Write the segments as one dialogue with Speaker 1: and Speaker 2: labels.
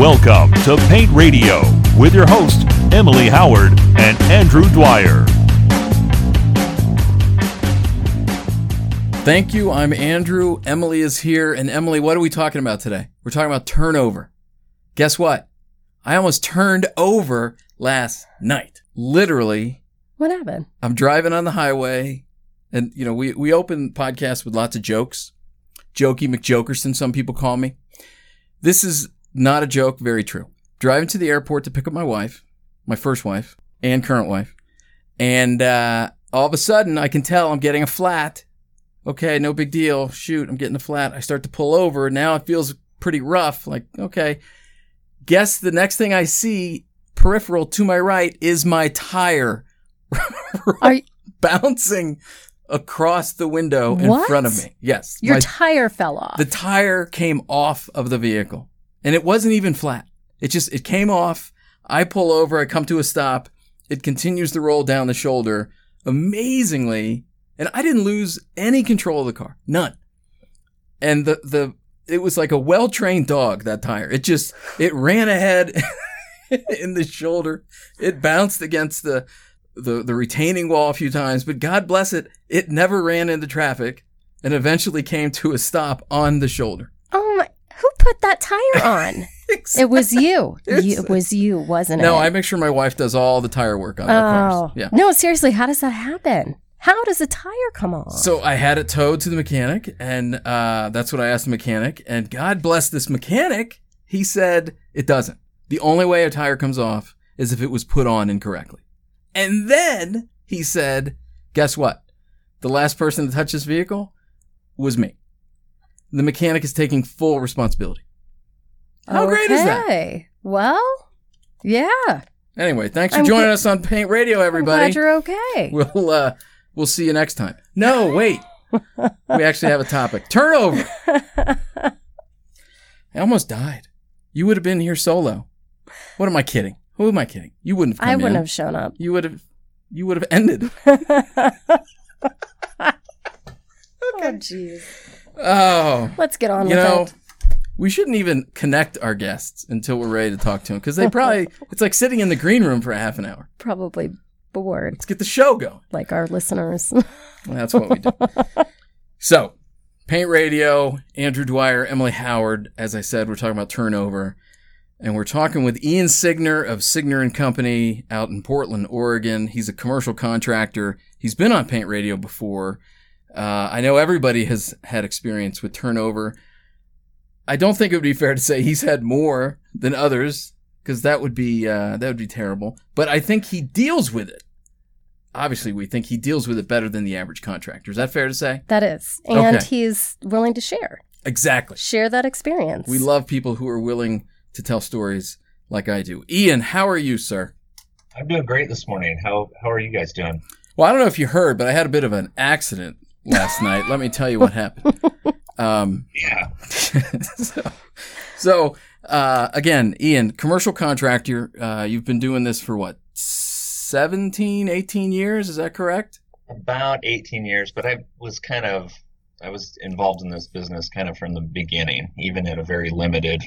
Speaker 1: Welcome to Paint Radio with your hosts, Emily Howard and Andrew Dwyer.
Speaker 2: Thank you. I'm Andrew. Emily is here. And Emily, what are we talking about today? We're talking about turnover. Guess what? I almost turned over last night. Literally,
Speaker 3: What happened?
Speaker 2: I'm driving on the highway and, you know, we, we open podcasts with lots of jokes. Jokey McJokerson, some people call me. This is not a joke, very true. Driving to the airport to pick up my wife, my first wife and current wife. And, uh, all of a sudden I can tell I'm getting a flat. Okay, no big deal. Shoot, I'm getting a flat. I start to pull over. Now it feels pretty rough. Like, okay. Guess the next thing I see peripheral to my right is my tire
Speaker 3: you,
Speaker 2: bouncing across the window in front of me. Yes.
Speaker 3: your
Speaker 2: my-
Speaker 3: tire fell off.
Speaker 2: the tire came off of the vehicle and it wasn't even flat. It just, it came off. I pull over. I come to a stop. It continues to roll down the shoulder amazingly. And I didn't lose any control of the car. None. And the, the, it was like a well-trained dog, that tire. It just, it ran ahead in the shoulder. It bounced against the, the, the retaining wall a few times, but God bless it, it never ran into traffic and eventually came to a stop on the shoulder.
Speaker 3: oh! Who put that tire on? it was you. you. It was you, wasn't
Speaker 2: No,
Speaker 3: it?
Speaker 2: No, I make sure my wife does all the tire work on our
Speaker 3: Oh,
Speaker 2: cars. Yeah.
Speaker 3: No, seriously, how does that happen? How does a tire come off?
Speaker 2: So I had it towed to the mechanic, and uh, that's what I asked the mechanic. And God bless this mechanic, he said it doesn't. The only way a tire comes off is if it was put on incorrectly. And then he said, guess what? The last person to touch this vehicle was me. The mechanic is taking full responsibility. How great is that?
Speaker 3: Well, yeah.
Speaker 2: Anyway, thanks for
Speaker 3: I'm
Speaker 2: joining
Speaker 3: gl-
Speaker 2: us on Paint Radio, everybody.
Speaker 3: I'm glad you're okay.
Speaker 2: We'll uh, we'll see you next time. No, wait. we actually have a topic. Turnover. I almost died. You would have been here solo. What am I kidding? Who am I kidding? You wouldn't have come
Speaker 3: I wouldn't
Speaker 2: in.
Speaker 3: have shown up.
Speaker 2: You would have. You would have ended.
Speaker 3: Oh, jeez.
Speaker 2: Oh,
Speaker 3: Let's get on
Speaker 2: you
Speaker 3: with
Speaker 2: know,
Speaker 3: it.
Speaker 2: we shouldn't even connect our guests until we're ready to talk to them because they probably. it's like sitting in the green room for a half an hour.
Speaker 3: Probably bored,
Speaker 2: Let's get the show going.
Speaker 3: like our listeners.
Speaker 2: That's what we do. so, Paint Radio, Andrew Dwyer, Emily Howard. As I said, we're talking about turnover. And we're talking with Ian Signer of Signer and Company out in Portland, Oregon. He's a commercial contractor. He's been on Paint Radio before. Uh, I know everybody has had experience with turnover. I don't think it would be fair to say he's had more than others because that would be uh, that would be terrible. But I think he deals with it. Obviously, we think he deals with it better than the average contractor. Is that fair to say?
Speaker 3: that is. And
Speaker 2: Okay.
Speaker 3: he's willing to share.
Speaker 2: Exactly.
Speaker 3: Share that experience.
Speaker 2: We love people who are willing to tell stories like I do. Ian, how are you, sir?
Speaker 4: I'm doing great this morning. How how are you guys doing?
Speaker 2: Well, I don't know if you heard, but I had a bit of an accident last night. Let me tell you what happened. Um,
Speaker 4: Yeah.
Speaker 2: so, so uh, again, Ian, commercial contractor. Uh, you've been doing this for what, 17, 18 years? Is that correct?
Speaker 4: About 18 years, but I was kind of I was involved in this business kind of from the beginning, even in a very limited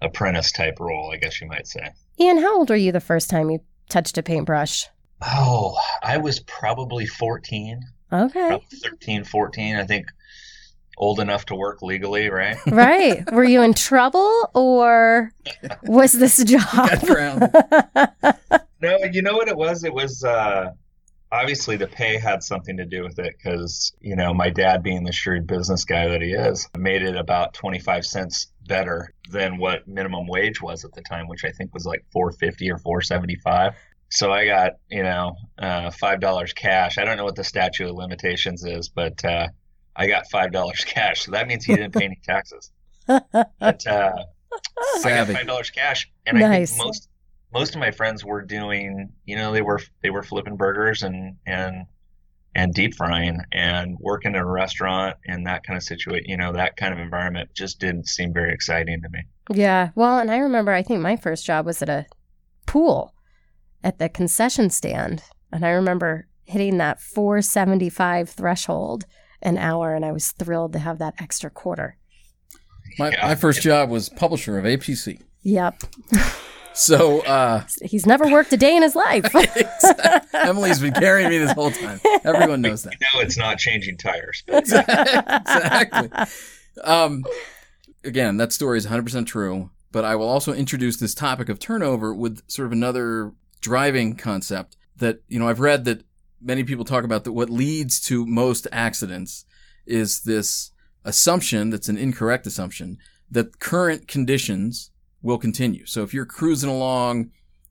Speaker 4: apprentice type role, I guess you might say.
Speaker 3: Ian, how old were you the first time you touched a paintbrush?
Speaker 4: Oh, I was probably 14,
Speaker 3: Okay.
Speaker 4: probably 13, 14, I think old enough to work legally, right?
Speaker 3: right. Were you in trouble or was this a job?
Speaker 4: No, you know what it was? It was uh, obviously the pay had something to do with it because, you know, my dad, being the shrewd business guy that he is, made it about 25 cents better than what minimum wage was at the time, which I think was like 450 or 475. So I got, you know, uh, $5 cash. I don't know what the statute of limitations is, but uh, I got $5 cash. So that means he didn't pay any taxes. But uh, I got $5 cash. And I think most most of my friends were doing, you know, they were they were flipping burgers and and and deep frying and working in a restaurant and that kind of situation, you know, that kind of environment just didn't seem very exciting to me.
Speaker 3: yeah. Well, and I remember I think my first job was at a pool at the concession stand. And I remember hitting that 475 threshold an hour and I was thrilled to have that extra quarter.
Speaker 2: My, my first job was publisher of APC.
Speaker 3: Yep.
Speaker 2: So uh,
Speaker 3: He's never worked a day in his life.
Speaker 2: Emily's been carrying me this whole time. Everyone knows that.
Speaker 4: No, it's not changing tires.
Speaker 2: Exactly. Um, again, that story is 100% true, but I will also introduce this topic of turnover with sort of another driving concept that, you know, I've read that many people talk about that what leads to most accidents is this assumption that's an incorrect assumption that current conditions will continue. So if you're cruising along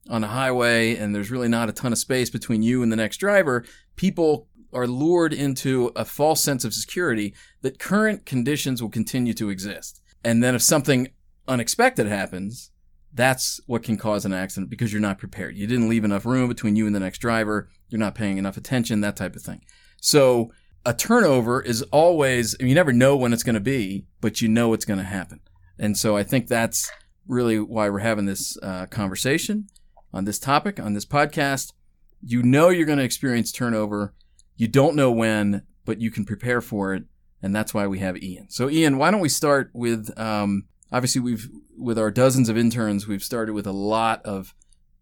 Speaker 2: on a highway and there's really not a ton of space between you and the next driver, people are lured into a false sense of security that current conditions will continue to exist. And then if something unexpected happens, that's what can cause an accident because you're not prepared. You didn't leave enough room between you and the next driver. You're not paying enough attention, that type of thing. So a turnover is always, you never know when it's going to be, but you know it's going to happen. And so I think that's really why we're having this uh, conversation on this topic, on this podcast. You know you're going to experience turnover. You don't know when, but you can prepare for it. And that's why we have Ian. So, Ian, why don't we start with um, obviously, we've, with our dozens of interns, we've started with a lot of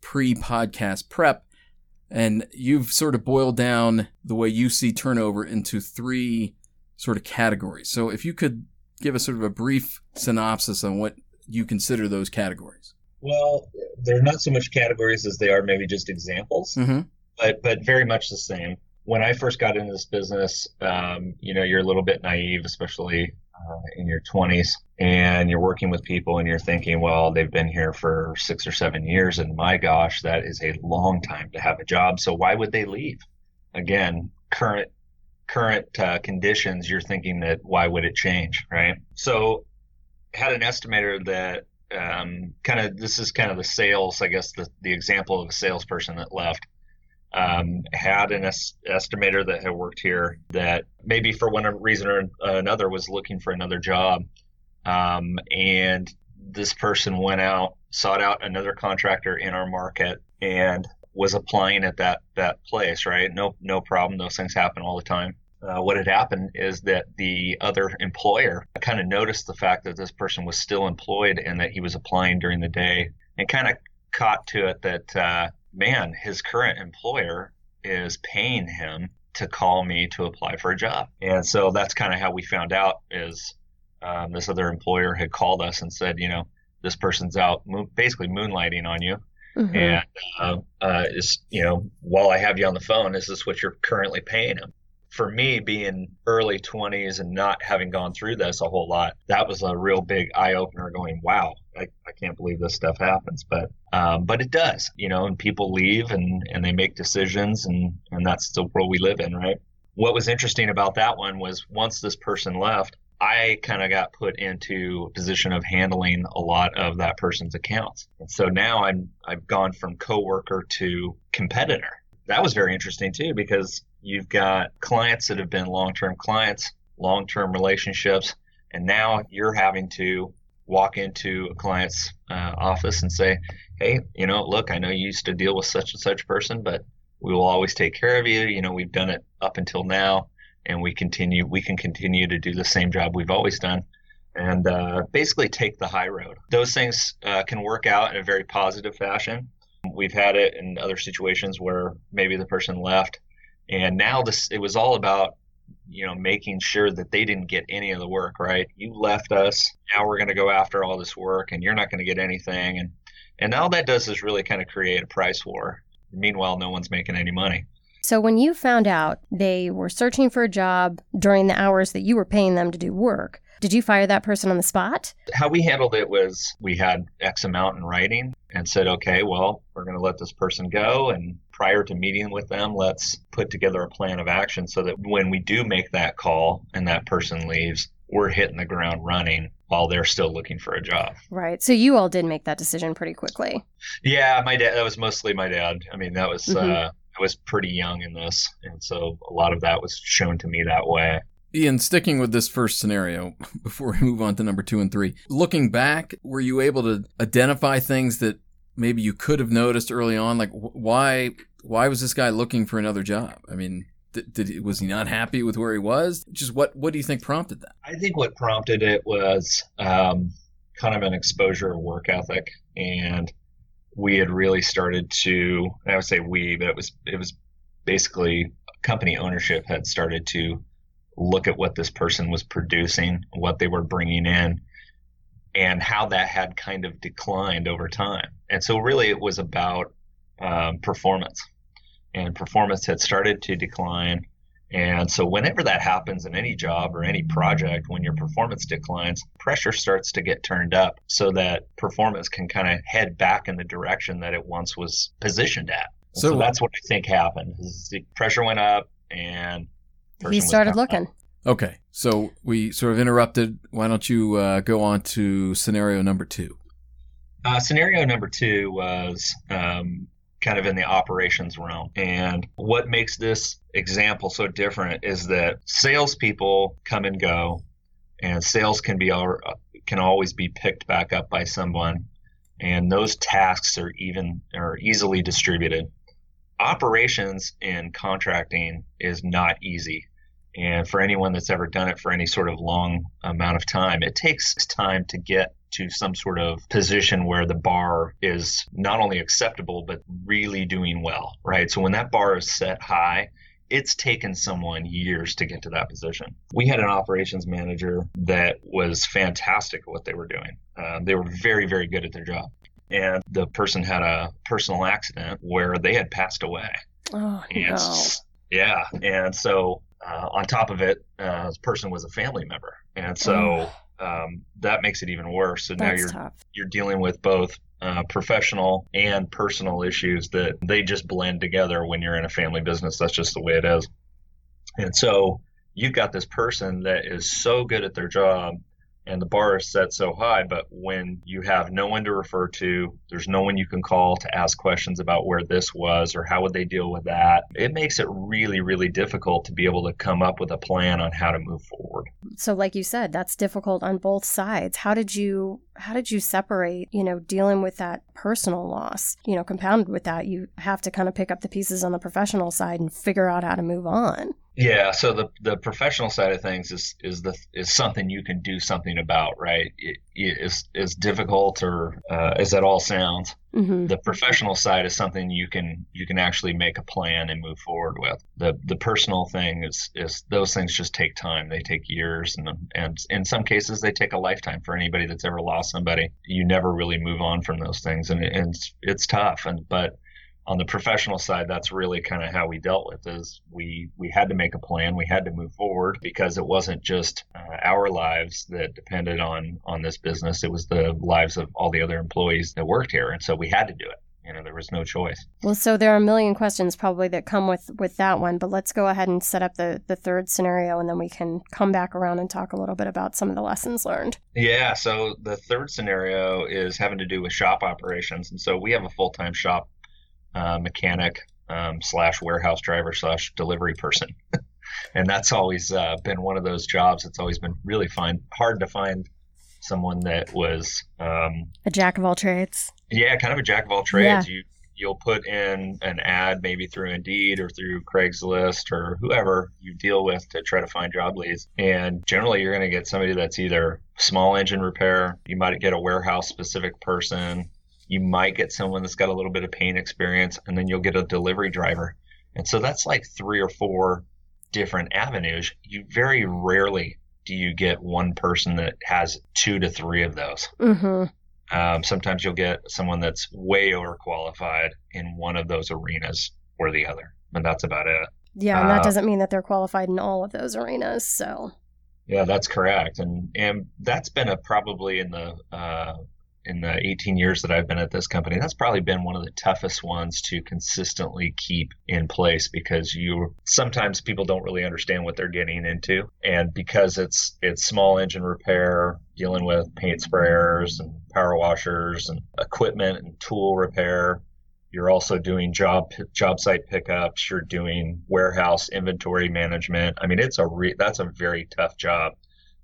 Speaker 2: pre podcast prep. And you've sort of boiled down the way you see turnover into three sort of categories. So, if you could give us sort of a brief synopsis on what you consider those categories?
Speaker 4: Well, they're not so much categories as they are maybe just examples,
Speaker 2: mm-hmm.
Speaker 4: but but very much the same. When I first got into this business, um, you know, you're a little bit naive, especially uh, in your 20s, and you're working with people, and you're thinking, well, they've been here for six or seven years, and my gosh, that is a long time to have a job. So why would they leave? Again, current current uh, conditions, you're thinking that why would it change, right? So had an estimator that um, kind of this is kind of the sales, I guess the the example of a salesperson that left. Um, had an es- estimator that had worked here that maybe for one reason or another was looking for another job, um, and this person went out, sought out another contractor in our market, and was applying at that that place. Right? No no problem. Those things happen all the time uh, what had happened is that the other employer kind of noticed the fact that this person was still employed and that he was applying during the day and kind of caught to it that, uh, man, his current employer is paying him to call me to apply for a job. And so that's kind of how we found out is um, this other employer had called us and said, you know, this person's out basically moonlighting on you. Mm-hmm. And uh, uh, is you know, while I have you on the phone, is this what you're currently paying him? For me being early 20s and not having gone through this a whole lot that was a real big eye-opener going wow I, I can't believe this stuff happens but um, but it does you know and people leave and and they make decisions and and that's the world we live in right what was interesting about that one was once this person left I kind of got put into a position of handling a lot of that person's accounts. And so now I'm I've gone from coworker to competitor. That was very interesting too because You've got clients that have been long term clients, long term relationships, and now you're having to walk into a client's uh, office and say, hey, you know, look, I know you used to deal with such and such person, but we will always take care of you. You know, we've done it up until now, and we continue. We can continue to do the same job we've always done, and uh, basically take the high road. Those things uh, can work out in a very positive fashion. We've had it in other situations where maybe the person left and now this, it was all about, you know, making sure that they didn't get any of the work, right? You left us. Now we're going to go after all this work and you're not going to get anything. And, and all that does is really kind of create a price war. Meanwhile, no one's making any money.
Speaker 3: So when you found out they were searching for a job during the hours that you were paying them to do work, did you fire that person on the spot?
Speaker 4: How we handled it was we had X amount in writing and said, okay, well, we're going to let this person go. And prior to meeting with them, let's put together a plan of action so that when we do make that call and that person leaves, we're hitting the ground running while they're still looking for a job.
Speaker 3: Right. So you all did make that decision pretty quickly.
Speaker 4: Yeah, my dad. That was mostly my dad. I mean, that was mm-hmm. uh, I was pretty young in this, and so a lot of that was shown to me that way.
Speaker 2: Ian, sticking with this first scenario before we move on to number two and three, looking back, were you able to identify things that maybe you could have noticed early on? Like, why why was this guy looking for another job? I mean, did, did was he not happy with where he was? Just what what do you think prompted that?
Speaker 4: I think what prompted it was um, kind of an exposure of work ethic, and we had really started to. I would say we, but it was it was basically company ownership had started to look at what this person was producing, what they were bringing in, and how that had kind of declined over time. And so, really, it was about um, performance. And performance had started to decline. And so, whenever that happens in any job or any project, when your performance declines, pressure starts to get turned up so that performance can kind of head back in the direction that it once was positioned at. So, so, that's what I think happened. the pressure went up, and
Speaker 3: he started looking.
Speaker 2: Okay, so we sort of interrupted. Why don't you uh, go on to scenario number two?
Speaker 4: Uh, scenario number two was um, kind of in the operations realm. And what makes this example so different is that salespeople come and go, and sales can be can always be picked back up by someone, and those tasks are even are easily distributed. Operations in contracting is not easy and for anyone that's ever done it for any sort of long amount of time, it takes time to get to some sort of position where the bar is not only acceptable, but really doing well, right? So when that bar is set high, it's taken someone years to get to that position. We had an operations manager that was fantastic at what they were doing. Uh, they were very, very good at their job. And the person had a personal accident where they had passed away.
Speaker 3: Oh, and, no.
Speaker 4: Yeah. And so uh, on top of it, uh, this person was a family member, and so um, that makes it even worse. So now you're tough. you're dealing with both uh, professional and personal issues that they just blend together when you're in a family business. That's just the way it is. And so you've got this person that is so good at their job and the bar is set so high. But when you have no one to refer to, there's no one you can call to ask questions about where this was or how would they deal with that, it makes it really, really difficult to be able to come up with a plan on how to move forward.
Speaker 3: So, like you said, that's difficult on both sides. How did you how did you separate, you know, dealing with that personal loss? You know, compounded with that, you have to kind of pick up the pieces on the professional side and figure out how to move on.
Speaker 4: Yeah, so the the professional side of things is is the is something you can do something about, right? It, it is as difficult or uh, as that all sounds. Mm-hmm. The professional side is something you can you can actually make a plan and move forward with. The the personal thing is is those things just take time. They take years, and and in some cases they take a lifetime. For anybody that's ever lost somebody, you never really move on from those things, and, and it's, it's tough. And but on the professional side, that's really kind of how we dealt with is we we had to make a plan, we had to move forward because it wasn't just uh, our lives that depended on on this business; it was the lives of all the other employees that worked here, and so we had to do it. You know, there was no choice.
Speaker 3: Well, so there are a million questions probably that come with with that one, but let's go ahead and set up the the third scenario, and then we can come back around and talk a little bit about some of the lessons learned.
Speaker 4: Yeah. So the third scenario is having to do with shop operations, and so we have a full time shop uh, mechanic um, slash warehouse driver slash delivery person. and that's always uh, been one of those jobs. It's always been really fun, hard to find someone that was um,
Speaker 3: a jack of all trades.
Speaker 4: Yeah, kind of a jack of all trades. Yeah. You you'll put in an ad maybe through Indeed or through Craigslist or whoever you deal with to try to find job leads. And generally, you're going to get somebody that's either small engine repair, you might get a warehouse specific person, you might get someone that's got a little bit of pain experience, and then you'll get a delivery driver. And so that's like three or four different avenues. You very rarely do you get one person that has two to three of those. Mm-hmm. Um, sometimes you'll get someone that's way overqualified in one of those arenas or the other, and that's about it.
Speaker 3: Yeah, and that uh, doesn't mean that they're qualified in all of those arenas. So.
Speaker 4: Yeah, that's correct, and and that's been a probably in the uh, in the 18 years that I've been at this company, that's probably been one of the toughest ones to consistently keep in place because you sometimes people don't really understand what they're getting into, and because it's it's small engine repair, dealing with paint sprayers and power washers and equipment and tool repair. You're also doing job job site pickups. You're doing warehouse inventory management. I mean, it's a re- that's a very tough job.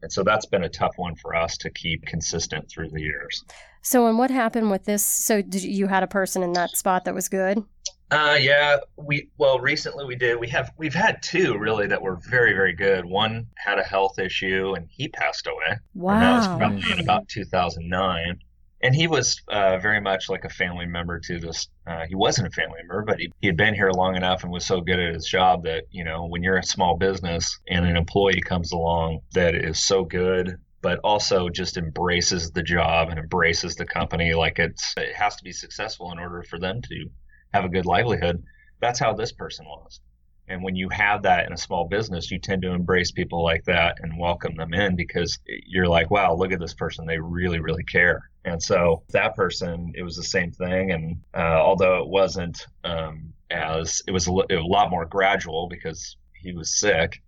Speaker 4: And so that's been a tough one for us to keep consistent through the years.
Speaker 3: So, and what happened with this? So, did you, you had a person in that spot that was good?
Speaker 4: Uh, yeah, we well recently we did. We have we've had two really that were very very good. One had a health issue and he passed away.
Speaker 3: Wow.
Speaker 4: And that was probably in about 2009. And he was uh, very much like a family member to this. Uh, he wasn't a family member, but he, he had been here long enough and was so good at his job that, you know, when you're a small business and an employee comes along that is so good, but also just embraces the job and embraces the company like it's, it has to be successful in order for them to have a good livelihood. That's how this person was. And when you have that in a small business, you tend to embrace people like that and welcome them in because you're like, wow, look at this person. They really, really care. And so that person, it was the same thing. And uh, although it wasn't um, as, it was a, a lot more gradual because he was sick,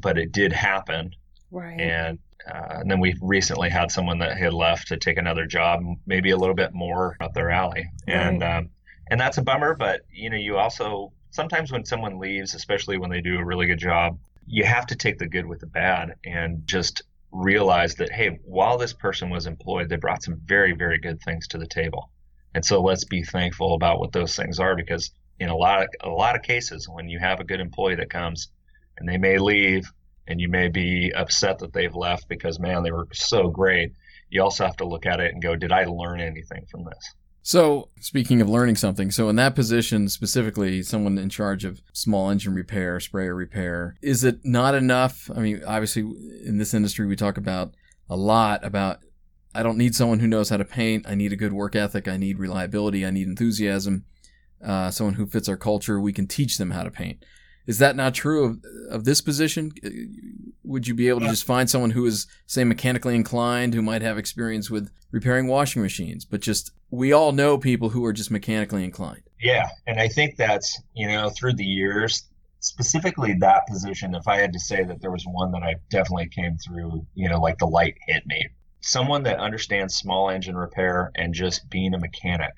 Speaker 4: but it did happen.
Speaker 3: Right.
Speaker 4: And uh, and then we recently had someone that had left to take another job, maybe a little bit more up their alley, and
Speaker 3: Right.
Speaker 4: um, and that's a bummer. But you know, you also sometimes when someone leaves, especially when they do a really good job, you have to take the good with the bad and just realize that hey, while this person was employed, they brought some very very good things to the table, and so let's be thankful about what those things are because in a lot of a lot of cases, when you have a good employee that comes and they may leave and you may be upset that they've left because man they were so great you also have to look at it and go did i learn anything from this
Speaker 2: So, speaking of learning something, so in that position specifically, someone in charge of small engine repair, sprayer repair, is it not enough? I mean, obviously, in this industry, we talk about a lot about I don't need someone who knows how to paint. I need a good work ethic. I need reliability. I need enthusiasm. Uh, someone who fits our culture. We can teach them how to paint. Is that not true of, of this position? Uh, Would you be able to just find someone who is, say, mechanically inclined, who might have experience with repairing washing machines, but just we all know people who are just mechanically inclined.
Speaker 4: yeah and i think that's you know through the years specifically that position if i had to say that there was one that i definitely came through you know like the light hit me someone that understands small engine repair and just being a mechanic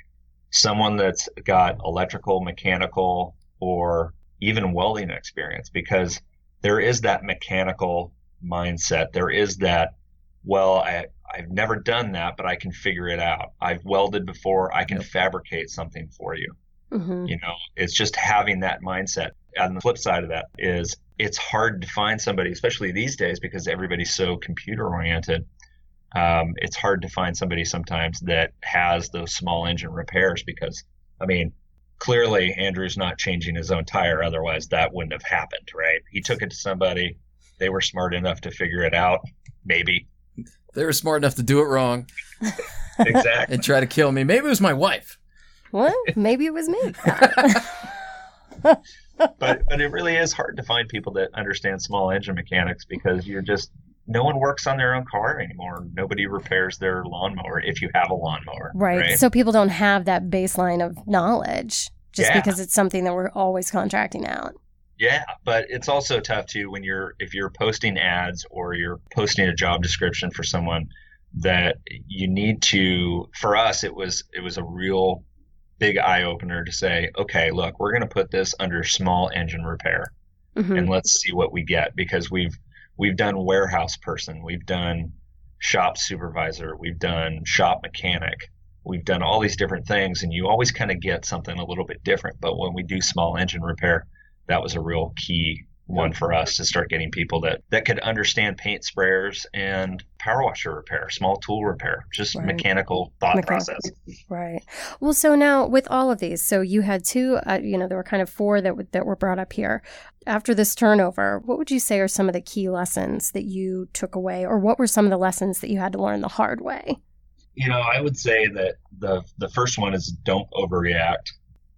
Speaker 4: someone that's got electrical mechanical or even welding experience because there is that mechanical mindset. There is that well i i've never done that but i can figure it out. I've welded before. I can
Speaker 2: Yep.
Speaker 4: fabricate something for you.
Speaker 3: Hmm
Speaker 4: you know it's just having that mindset. And the flip side of that is it's hard to find somebody especially these days because everybody's so computer oriented um, it's hard to find somebody sometimes that has those small engine repairs because i mean clearly andrew's not changing his own tire otherwise that wouldn't have happened right he took it to somebody they were smart enough to figure it out maybe
Speaker 2: They were smart enough to do it wrong
Speaker 4: exactly
Speaker 2: and try to kill me. Maybe it was my wife.
Speaker 3: Well, maybe it was me.
Speaker 4: but but it really is hard to find people that understand small engine mechanics because you're just no one works on their own car anymore. Nobody repairs their lawnmower if you have a lawnmower.
Speaker 3: right. So people don't have that baseline of knowledge just
Speaker 4: Yeah.
Speaker 3: because it's something that we're always contracting out.
Speaker 4: yeah, but it's also tough too when you're if you're posting ads or you're posting a job description for someone that you need to for us it was it was a real big eye opener to say, okay, look, we're going to put this under small engine repair.
Speaker 3: hmm
Speaker 4: and let's see what we get because we've we've done warehouse person, we've done shop supervisor, we've done shop mechanic, we've done all these different things, and you always kind of get something a little bit different. But when we do small engine repair, that was a real key one for us to start getting people that that could understand paint sprayers and power washer repair, small tool repair, just
Speaker 3: Right.
Speaker 4: mechanical thought
Speaker 3: Mechanical.
Speaker 4: process.
Speaker 3: Right. Well, so now with all of these, so you had two, uh, you know, there were kind of four that, w- that were brought up here. After this turnover, what would you say are some of the key lessons that you took away, or what were some of the lessons that you had to learn the hard way?
Speaker 4: You know, I would say that the the first one is don't overreact,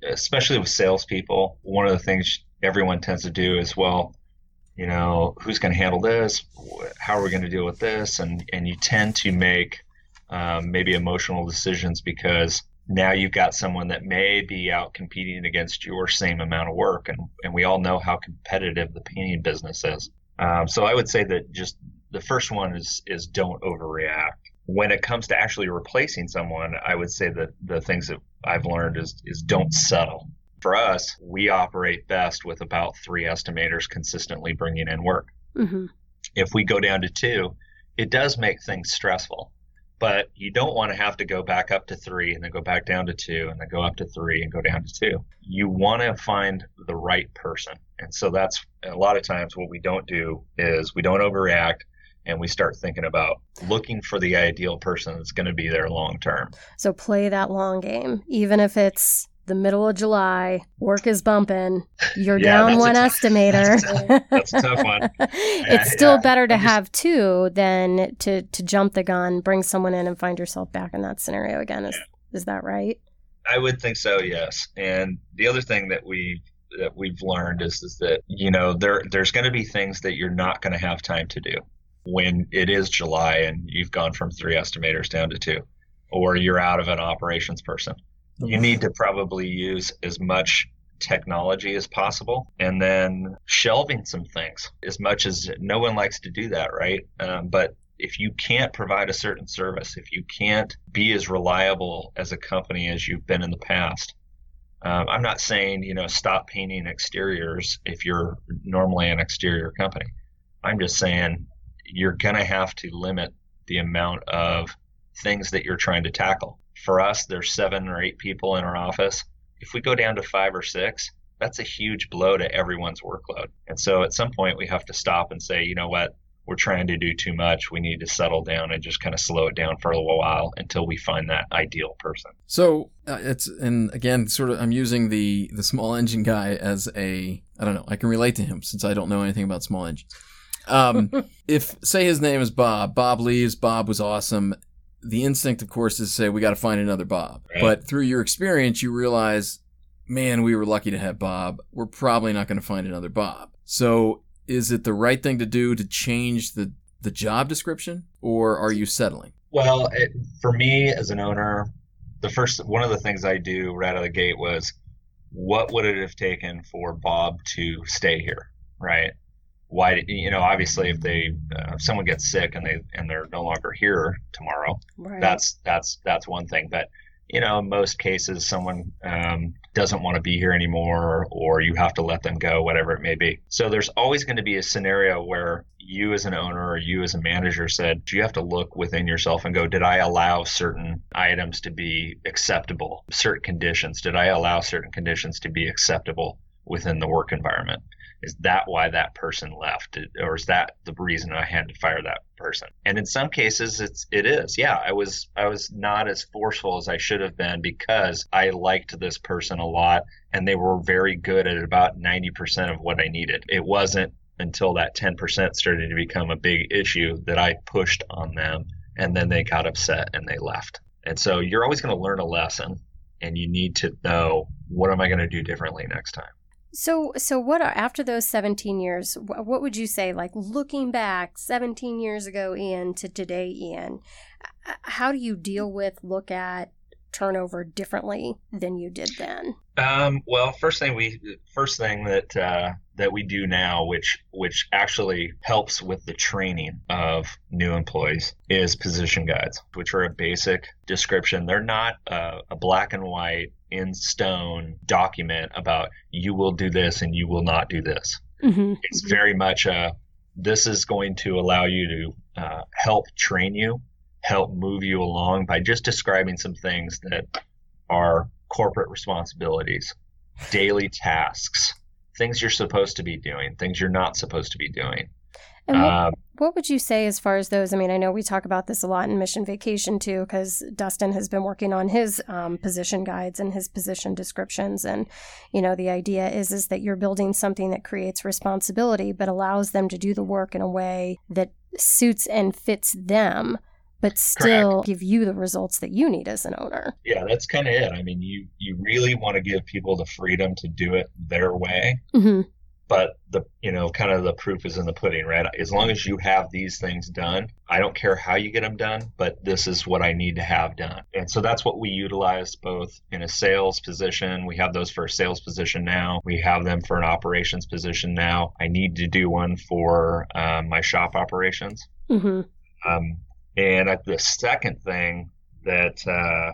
Speaker 4: especially with salespeople. One of the things everyone tends to do is, well, you know, who's going to handle this? How are we going to deal with this? And and you tend to make um, maybe emotional decisions because now you've got someone that may be out competing against your same amount of work, and and we all know how competitive the painting business is. Um, so I would say that just the first one is is don't overreact. When it comes to actually replacing someone, I would say that the things that I've learned is is don't settle. For us, we operate best with about three estimators consistently bringing in work.
Speaker 3: hmm
Speaker 4: If we go down to two, it does make things stressful. but you don't want to have to go back up to three and then go back down to two and then go up to three and go down to two. You want to find the right person. And so that's a lot of times what we don't do is we don't overreact and we start thinking about looking for the ideal person that's going to be there long term.
Speaker 3: So play that long game, even if it's the middle of July, work is bumping, you're
Speaker 4: Yeah,
Speaker 3: down one
Speaker 4: tough-
Speaker 3: estimator.
Speaker 4: that's a that's a tough one.
Speaker 3: it's still
Speaker 4: yeah.
Speaker 3: better to
Speaker 4: just-
Speaker 3: have two than to to jump the gun, bring someone in and find yourself back in that scenario again. Is is that right?
Speaker 4: I would think so, yes. And the other thing that we that we've learned is is that you know there there's going to be things that you're not going to have time to do when it is July and you've gone from three estimators down to two, or you're out of an operations person. You need to probably use as much technology as possible and then shelving some things as much as no one likes to do that, right? Um, but if you can't provide a certain service, if you can't be as reliable as a company as you've been in the past, um, I'm not saying, you know, stop painting exteriors if you're normally an exterior company. I'm just saying you're going to have to limit the amount of things that you're trying to tackle. For us, there's seven or eight people in our office. If we go down to five or six, that's a huge blow to everyone's workload. And so at some point, we have to stop and say, you know what? We're trying to do too much. We need to settle down and just kind of slow it down for a little while until we find that ideal person.
Speaker 2: So uh, it's and again, sort of, I'm using the the small engine guy as a I don't know. I can relate to him since I don't know anything about small engines. Um, if say his name is Bob, Bob leaves. Bob was awesome. The instinct, of course, is to say we got to find another Bob.
Speaker 4: Right.
Speaker 2: But through your experience, you realize, man, we were lucky to have Bob. We're probably not going to find another Bob. So is it the right thing to do to change the the job description, or are you settling?
Speaker 4: Well, it, for me as an owner, the first one of the things I do right out of the gate was, what would it have taken for Bob to stay here, right? Why, did- you know, obviously if they, uh, if someone gets sick and they and they're no longer here tomorrow,
Speaker 3: Right.
Speaker 4: that's that's that's one thing. But you know, in most cases, someone um, doesn't want to be here anymore, or you have to let them go, whatever it may be. So there's always going to be a scenario where you, as an owner or you, as a manager, said Do you have to look within yourself and go, did I allow certain items to be acceptable? Certain conditions, did I allow certain conditions to be acceptable within the work environment? Is that why that person left, or is that the reason I had to fire that person? And in some cases, it's it is. Yeah, I was I was not as forceful as I should have been because I liked this person a lot, and they were very good at about ninety percent of what I needed. It wasn't until that ten percent started to become a big issue that I pushed on them, and then they got upset and they left. And so you're always going to learn a lesson, and you need to know what am I going to do differently next time.
Speaker 3: So, so what are after those 17 years? What would you say, like looking back 17 years ago, Ian, to today, Ian? How do you deal with, look at turnover differently than you did then?
Speaker 4: Um, well, first thing we first thing that uh, that we do now, which which actually helps with the training of new employees, is position guides, which are a basic description. They're not uh, a black and white in stone document about you will do this and you will not do this.
Speaker 3: Mm-hmm.
Speaker 4: It's very much a this is going to allow you to uh, help train you, help move you along by just describing some things that are corporate responsibilities, daily tasks, things you're supposed to be doing, things you're not supposed to be doing. Um,
Speaker 3: what would you say as far as those? I mean, I know we talk about this a lot in Mission Vacation too, because Dustin has been working on his um, position guides and his position descriptions, and you know, the idea is is that you're building something that creates responsibility, but allows them to do the work in a way that suits and fits them, but still give you the results that you need as an owner.
Speaker 4: yeah, that's kind of it. I mean, you you really want to give people the freedom to do it their way,
Speaker 3: Mm-hmm.
Speaker 4: But the you know kind of the proof is in the pudding right? As long as you have these things done i don't care how you get them done but this is what i need to have done. And so that's what we utilize both in a sales position. We have those for a sales position now. We have them for an operations position now. I need to do one for um, my shop operations.
Speaker 3: Mm-hmm.
Speaker 4: um, and at the second thing that uh,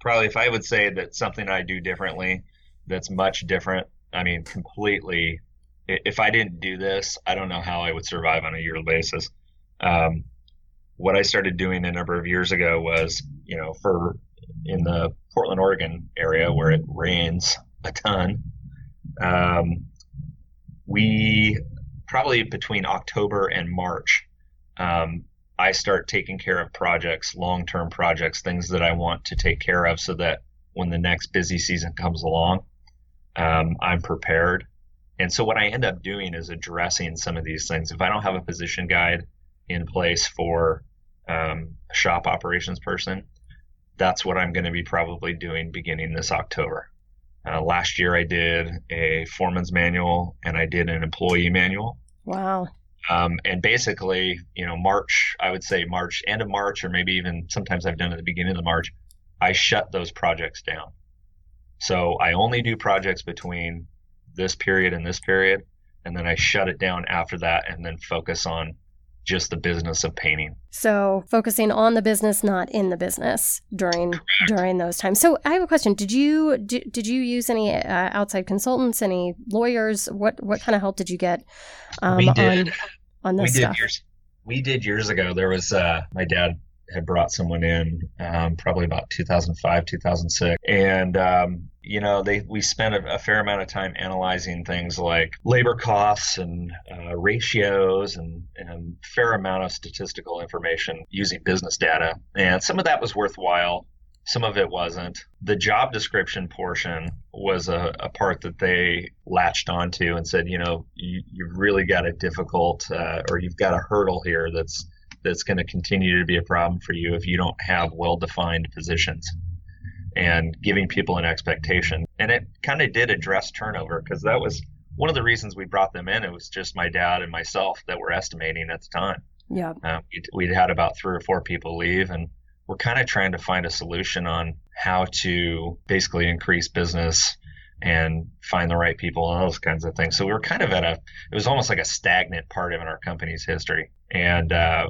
Speaker 4: probably if I would say that something I do differently that's much different, I mean, completely. If I didn't do this, I don't know how I would survive on a yearly basis. Um, what I started doing a number of years ago was, you know, for in the Portland, Oregon area where it rains a ton, um, we probably between October and March, um, I start taking care of projects, long term projects, things that I want to take care of so that when the next busy season comes along, um, I'm prepared. And so what I end up doing is addressing some of these things. If I don't have a position guide in place for um, a shop operations person, that's what I'm going to be probably doing beginning this October. Uh, last year, I did a foreman's manual and I did an employee manual.
Speaker 3: Wow.
Speaker 4: Um, and basically, you know, March, I would say March, end of March, or maybe even sometimes I've done it at the beginning of March, I shut those projects down. So I only do projects between this period and this period, and then I shut it down after that and then focus on just the business of painting.
Speaker 3: So focusing on the business, not in the business during Correct. during those times. So I have a question. Did you did, did you use any uh, outside consultants, any lawyers? What what kind of help did you get
Speaker 4: um, we did.
Speaker 3: on on this
Speaker 4: we
Speaker 3: stuff?
Speaker 4: Years, we did years ago. There was uh, my dad had brought someone in um, probably about 2005 2006 and um, you know they we spent a, a, fair amount of time analyzing things like labor costs and uh, ratios and, and fair amount of statistical information using business data and some of that was worthwhile some of it wasn't. The job description portion was a, a part that they latched onto and said, you know, you, have really got a difficult uh, or you've got a hurdle here that's that's going to continue to be a problem for you if you don't have well defined positions and giving people an expectation. And it kind of did address turnover because that was one of the reasons we brought them in. It was just my dad and myself that were estimating at the time.
Speaker 3: Yeah.
Speaker 4: Um, we'd, we'd had about three or four people leave, and we're kind of trying to find a solution on how to basically increase business and find the right people and those kinds of things. So we were kind of at a, it was almost like a stagnant part of in our company's history. And uh,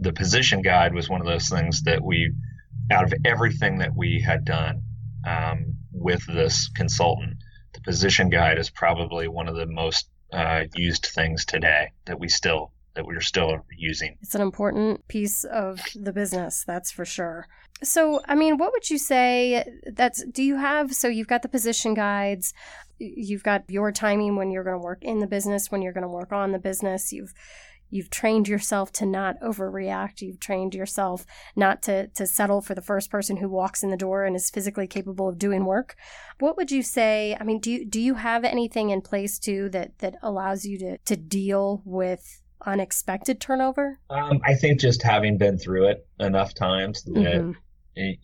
Speaker 4: the position guide was one of those things that we, out of everything that we had done um, with this consultant, the position guide is probably one of the most uh, used things today that we still that we're still using.
Speaker 3: It's an important piece of the business, that's for sure. So, I mean, what would you say that's do you have so you've got the position guides, you've got your timing when you're going to work in the business, when you're going to work on the business, you've you've trained yourself to not overreact. You've trained yourself not to to settle for the first person who walks in the door and is physically capable of doing work. What would you say i mean do you do you have anything in place too that that allows you to to deal with unexpected turnover?
Speaker 4: Um, i think just having been through it enough times that mm-hmm.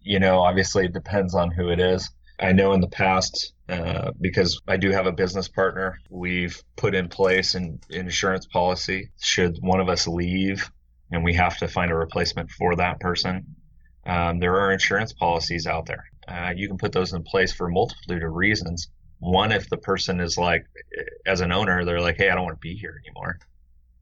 Speaker 4: you know, obviously it depends on who it is. I know in the past, uh, because I do have a business partner, we've put in place an insurance policy. Should one of us leave and we have to find a replacement for that person, um, there are insurance policies out there. Uh, you can put those in place for a multitude of reasons. One, if the person is like, as an owner, they're like, hey, I don't want to be here anymore.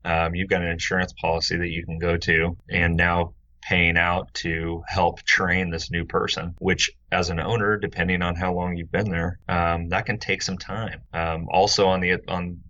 Speaker 4: Um, you've got an insurance policy that you can go to and now paying out to help train this new person, which as an owner, depending on how long you've been there, um, that can take some time. Um, also on the on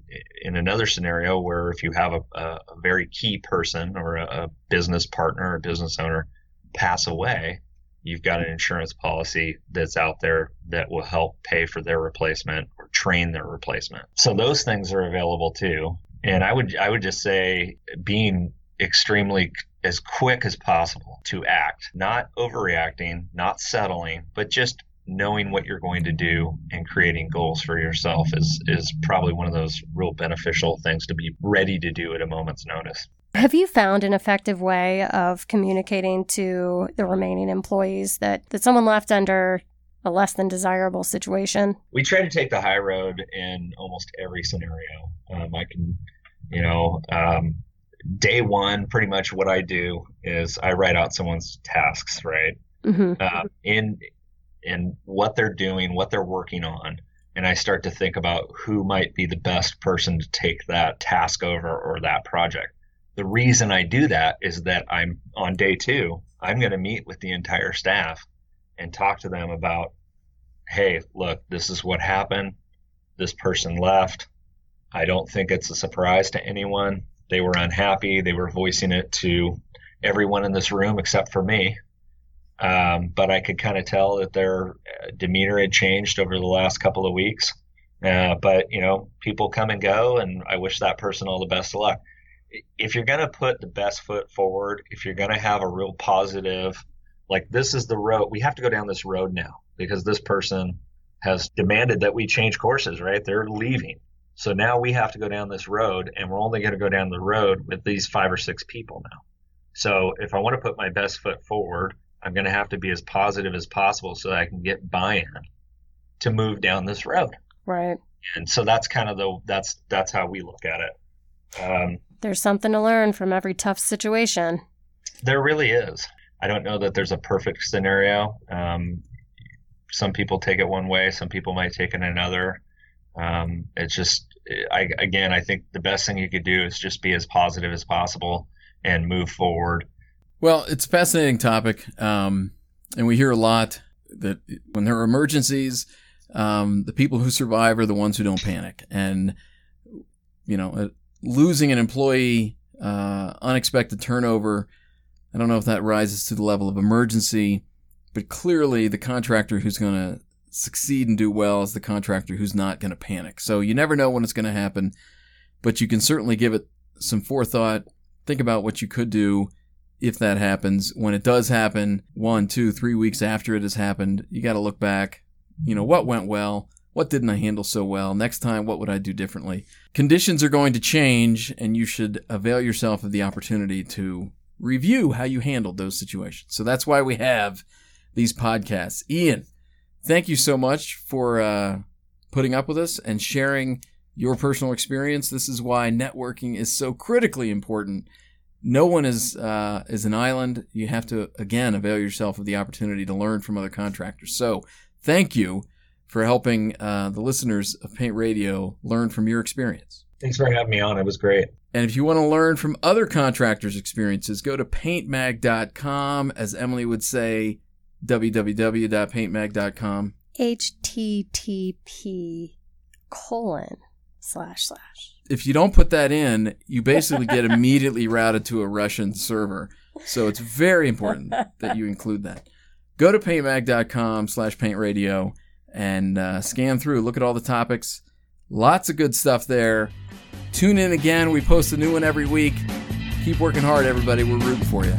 Speaker 4: in another scenario where if you have a, a, a very key person or a, a business partner or business owner pass away, you've got an insurance policy that's out there that will help pay for their replacement or train their replacement. So those things are available too. And I would I would just say being extremely as quick as possible to act, not overreacting, not settling, but just knowing what you're going to do and creating goals for yourself is is probably one of those real beneficial things to be ready to do at a moment's notice.
Speaker 3: Have you found an effective way of communicating to the remaining employees that, that someone left under a less than desirable situation?
Speaker 4: We try to take the high road in almost every scenario. Um, I can, you know, um, day one, pretty much what I do is I write out someone's tasks, right? Mm-hmm. Uh, in in what they're doing, what they're working on, and I start to think about who might be the best person to take that task over or that project. The reason I do that is that I'm on day two. I'm going to meet with the entire staff and talk to them about, hey, look, this is what happened. This person left. I don't think it's a surprise to anyone they were unhappy. They were voicing it to everyone in this room except for me. Um, but I could kind of tell that their uh, demeanor had changed over the last couple of weeks. Uh, but you know, people come and go, and I wish that person all the best of luck. If you're going to put the best foot forward, if you're going to have a real positive, like this is the road, we have to go down this road now because this person has demanded that we change courses, right? They're leaving. So now we have to go down this road, and we're only going to go down the road with these five or six people now. So if I want to put my best foot forward, I'm going to have to be as positive as possible so that I can get buy-in to move down this road.
Speaker 3: Right.
Speaker 4: And so that's kind of the that's that's how we look at it. Um,
Speaker 3: There's something to learn from every tough situation.
Speaker 4: there really is. I don't know that there's a perfect scenario. Um, some people take it one way, some people might take it another. Um, it's just, I, again, I think the best thing you could do is just be as positive as possible and move forward.
Speaker 2: Well, it's a fascinating topic, um, and we hear a lot that when there are emergencies, um, the people who survive are the ones who don't panic, and you know, uh, losing an employee, uh, unexpected turnover. I don't know if that rises to the level of emergency, but clearly the contractor who's going to succeed and do well as the contractor who's not going to panic. So you never know when it's going to happen, but you can certainly give it some forethought. Think about what you could do if that happens. When it does happen, one, two, three weeks after it has happened, you got to look back. You know, what went well? What didn't I handle so well? Next time, what would I do differently? Conditions are going to change, and you should avail yourself of the opportunity to review how you handled those situations. So that's why we have these podcasts. Ian, thank you so much for uh, putting up with us and sharing your personal experience. This is why networking is so critically important. No one is uh, is an island. You have to again avail yourself of the opportunity to learn from other contractors. So, thank you for helping uh, the listeners of Paint Radio learn from your experience.
Speaker 4: Thanks for having me on. It was great.
Speaker 2: And if you want to learn from other contractors' experiences, go to paintmag.com. As Emily would say, www.paintmag.com.
Speaker 3: HTTP colon slash slash.
Speaker 2: If you don't put that in, you basically get immediately routed to a Russian server. So it's very important that you include that. Go to paintmag.com slash paintradio and uh, scan through. Look at all the topics. Lots of good stuff there. Tune in again. We post a new one every week. Keep working hard, everybody. We're rooting for you.